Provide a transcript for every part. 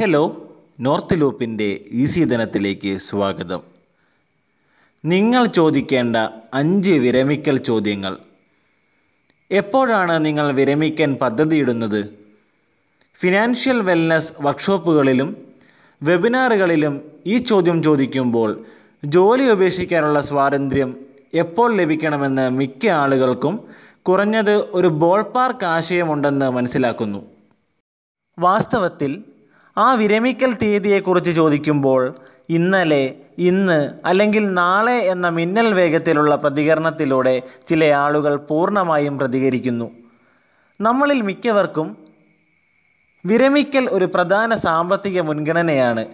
Hello north ലൂപ്പിന്റെ easy ദിനത്തിലേക്ക് സ്വാഗതം. നിങ്ങൾ ചോദിക്കേണ്ട അഞ്ച് വിരമിക്കൽ ചോദ്യങ്ങൾ. എപ്പോഴാണ് നിങ്ങൾ വിരമിക്കാൻ പദ്ധതിയിടുന്നത്? ഫിനാൻഷ്യൽ വെൽനസ് വർക്ക്ഷോപ്പുകളിലും വെബിനാറുകളിലും ഈ ചോദ്യം ചോദിക്കുമ്പോൾ ജോലി ഉപേക്ഷിക്കാനുള്ള സ്വാതന്ത്ര്യം എപ്പോൾ ലഭിക്കണമെന്ന് മിക്ക ആളുകൾക്കും കുറഞ്ഞത് ഒരു ബോൾ പാർക്ക് ആശയമുണ്ടെന്ന് മനസ്സിലാക്കുന്നു. വാസ്തവത്തിൽ ആ വിരമിക്കൽ തീയതിയെക്കുറിച്ച് ചോദിക്കുമ്പോൾ ഇന്നലെ ഇന്ന് അല്ലെങ്കിൽ നാളെ എന്ന മിന്നൽ വേഗത്തിലുള്ള പ്രതികരണത്തിലൂടെ ചില ആളുകൾ പൂർണമായും പ്രതികരിക്കുന്നു. നമ്മളിൽ മിക്കവർക്കും വിരമിക്കൽ ഒരു പ്രധാന സാമ്പത്തിക മുൻഗണനയാണ്.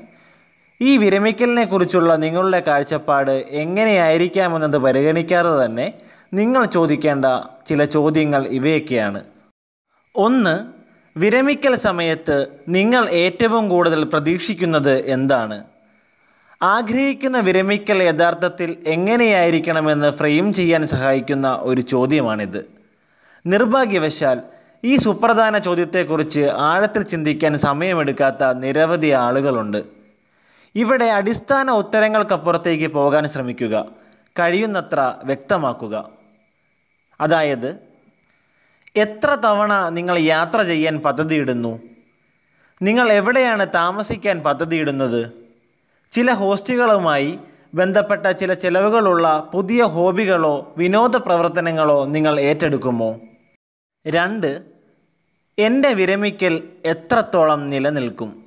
ഈ വിരമിക്കലിനെ കുറിച്ചുള്ള നിങ്ങളുടെ കാഴ്ചപ്പാട് എങ്ങനെയായിരിക്കാമെന്നത് പരിഗണിക്കാതെ തന്നെ നിങ്ങൾ ചോദിക്കേണ്ട ചില ചോദ്യങ്ങൾ ഇവയൊക്കെയാണ്. ഒന്ന് വിരമിക്കൽ സമയത്ത് നിങ്ങൾ ഏറ്റവും കൂടുതൽ പ്രതീക്ഷിക്കുന്നത് എന്താണ്? ആഗ്രഹിക്കുന്ന വിരമിക്കൽ യഥാർത്ഥത്തിൽ എങ്ങനെയായിരിക്കണമെന്ന് ഫ്രെയിം ചെയ്യാൻ സഹായിക്കുന്ന ഒരു ചോദ്യമാണിത്. നിർഭാഗ്യവശാൽ ഈ സുപ്രധാന ചോദ്യത്തെക്കുറിച്ച് ആഴത്തിൽ ചിന്തിക്കാൻ സമയമെടുക്കാത്ത നിരവധി ആളുകളുണ്ട്. ഇവിടെ അടിസ്ഥാന ഉത്തരങ്ങൾക്കപ്പുറത്തേക്ക് പോകാൻ ശ്രമിക്കുക കഴിയുന്നത്ര വ്യക്തമാക്കുക. അതായത് എത്ര തവണ നിങ്ങൾ യാത്ര ചെയ്യാൻ പദ്ധതിയിടുന്നു? നിങ്ങൾ എവിടെയാണ് താമസിക്കാൻ പദ്ധതിയിടുന്നത്? ചില ഹോസ്റ്റുകളുമായി ബന്ധപ്പെട്ട ചില ചിലവുകളുള്ള പുതിയ ഹോബികളോ വിനോദ പ്രവർത്തനങ്ങളോ നിങ്ങൾ ഏറ്റെടുക്കുമോ? രണ്ട് എന്റെ വിരമിക്കൽ എത്രത്തോളം നിലനിൽക്കും?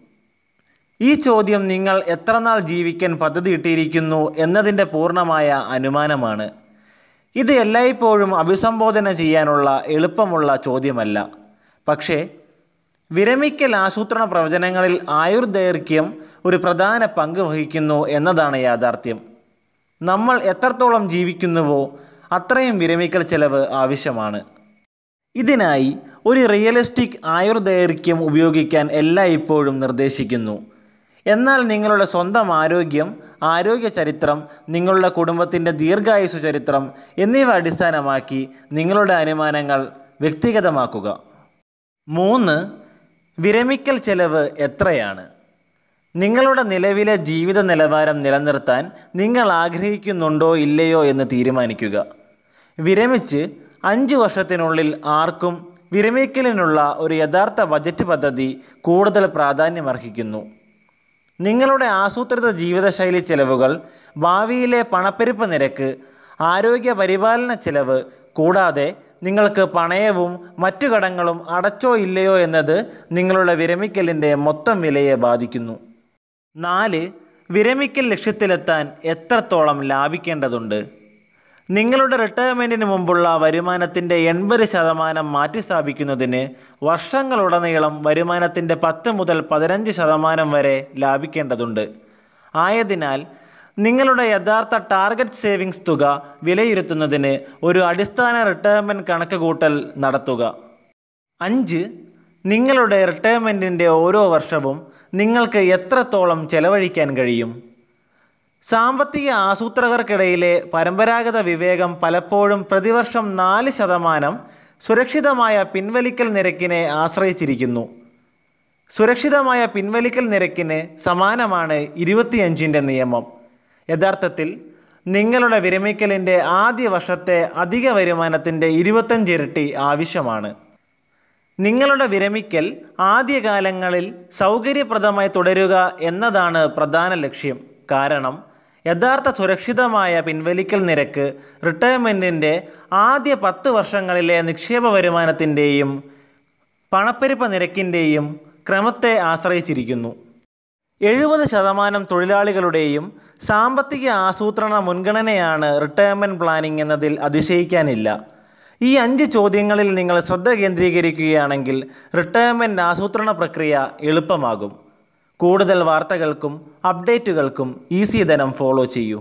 ഈ ചോദ്യം നിങ്ങൾ എത്രനാൾ ജീവിക്കാൻ പദ്ധതിയിട്ടിരിക്കുന്നു എന്നതിന്റെ പൂർണമായ അനുമാനമാണ്. ഇത് എല്ലായ്പ്പോഴും അഭിസംബോധന ചെയ്യാനുള്ള എളുപ്പമുള്ള ചോദ്യമല്ല. പക്ഷേ വിരമിക്കൽ ആസൂത്രണ പ്രവചനങ്ങളിൽ ആയുർദൈർഘ്യം ഒരു പ്രധാന പങ്ക് വഹിക്കുന്നു എന്നതാണ് യാഥാർത്ഥ്യം. നമ്മൾ എത്രത്തോളം ജീവിക്കുന്നുവോ അത്രയും വിരമിക്കൽ ചെലവ് ആവശ്യമാണ്. ഇതിനായി ഒരു റിയലിസ്റ്റിക് ആയുർദൈർഘ്യം ഉപയോഗിക്കാൻ എല്ലായ്പ്പോഴും നിർദ്ദേശിക്കുന്നു. എന്നാൽ നിങ്ങളുടെ സ്വന്തം ആരോഗ്യം ആരോഗ്യ ചരിത്രം നിങ്ങളുടെ കുടുംബത്തിന്റെ ദീർഘായുസ് ചരിത്രം എന്നിവ അടിസ്ഥാനമാക്കി നിങ്ങളുടെ അനുമാനങ്ങൾ വ്യക്തിഗതമാക്കുക. മൂന്ന് വിരമിക്കൽ ചെലവ് എത്രയാണ്? നിങ്ങളുടെ നിലവിലെ ജീവിത നിലവാരം നിലനിർത്താൻ നിങ്ങൾ ആഗ്രഹിക്കുന്നുണ്ടോ ഇല്ലയോ എന്ന് തീരുമാനിക്കുക. വിരമിച്ച് അഞ്ച് വർഷത്തിനുള്ളിൽ ആർക്കും വിരമിക്കലിനുള്ള ഒരു യഥാർത്ഥ ബജറ്റ് പദ്ധതി കൂടുതൽ പ്രാധാന്യമർഹിക്കുന്നു. നിങ്ങളുടെ ആസൂത്രിത ജീവിതശൈലി ചെലവുകൾ ഭാവിയിലെ പണപ്പെരുപ്പ് നിരക്ക് ആരോഗ്യ പരിപാലന ചെലവ് കൂടാതെ നിങ്ങൾക്ക് പണയവും മറ്റു കടങ്ങളും അടച്ചോ ഇല്ലയോ എന്നത് നിങ്ങളുടെ വിരമിക്കലിന്റെ മൊത്തം വിലയെ ബാധിക്കുന്നു. നാല് വിരമിക്കൽ ലക്ഷ്യത്തിലെത്താൻ എത്രത്തോളം ലാഭിക്കേണ്ടതുണ്ട്? നിങ്ങളുടെ റിട്ടയർമെന്റിന് മുമ്പുള്ള വരുമാനത്തിന്റെ എൺപത് ശതമാനം മാറ്റിസ്ഥാപിക്കുന്നതിന് വർഷങ്ങളുടനീളം വരുമാനത്തിന്റെ പത്ത് മുതൽ പതിനഞ്ച് ശതമാനം വരെ ലാഭിക്കേണ്ടതുണ്ട്. ആയതിനാൽ നിങ്ങളുടെ യഥാർത്ഥ ടാർഗറ്റ് സേവിങ്സ് തുക വിലയിരുത്തുന്നതിന് ഒരു അടിസ്ഥാന റിട്ടയർമെന്റ് കണക്കുകൂട്ടൽ നടത്തുക. അഞ്ച് നിങ്ങളുടെ റിട്ടയർമെന്റിന്റെ ഓരോ വർഷവും നിങ്ങൾക്ക് എത്രത്തോളം ചെലവഴിക്കാൻ കഴിയും? സാമ്പത്തിക ആസൂത്രകർക്കിടയിലെ പരമ്പരാഗത വിവേകം പലപ്പോഴും പ്രതിവർഷം നാല് ശതമാനം സുരക്ഷിതമായ പിൻവലിക്കൽ നിരക്കിനെ ആശ്രയിച്ചിരിക്കുന്നു. സുരക്ഷിതമായ പിൻവലിക്കൽ നിരക്കിന് സമാനമാണ് ഇരുപത്തിയഞ്ചിന്റെ നിയമം. യഥാർത്ഥത്തിൽ നിങ്ങളുടെ വിരമിക്കലിന്റെ ആദ്യ വർഷത്തെ അധിക വരുമാനത്തിന്റെ ഇരുപത്തഞ്ച് ഇരട്ടി ആവശ്യമാണ്. നിങ്ങളുടെ വിരമിക്കൽ ആദ്യകാലങ്ങളിൽ സൗകര്യപ്രദമായി തുടരുക എന്നതാണ് പ്രധാന ലക്ഷ്യം. കാരണം യഥാർത്ഥ സുരക്ഷിതമായ പിൻവലിക്കൽ നിരക്ക് റിട്ടയർമെന്റിന്റെ ആദ്യ പത്ത് വർഷങ്ങളിലെ നിക്ഷേപ വരുമാനത്തിന്റെയും പണപ്പെരുപ്പ നിരക്കിന്റെയും ക്രമത്തെ ആശ്രയിച്ചിരിക്കുന്നു. എഴുപത് ശതമാനം തൊഴിലാളികളുടെയും സാമ്പത്തിക ആസൂത്രണ മുൻഗണനയാണ് റിട്ടയർമെന്റ് പ്ലാനിംഗ് എന്നതിൽ അതിശയിക്കാനില്ല. ഈ അഞ്ച് ചോദ്യങ്ങളിൽ നിങ്ങൾ ശ്രദ്ധ കേന്ദ്രീകരിക്കുകയാണെങ്കിൽ റിട്ടയർമെന്റ് ആസൂത്രണ പ്രക്രിയ എളുപ്പമാകും. കൂടുതൽ വാർത്തകൾക്കും അപ്ഡേറ്റുകൾക്കും ഈസി ധനം ഫോളോ ചെയ്യൂ.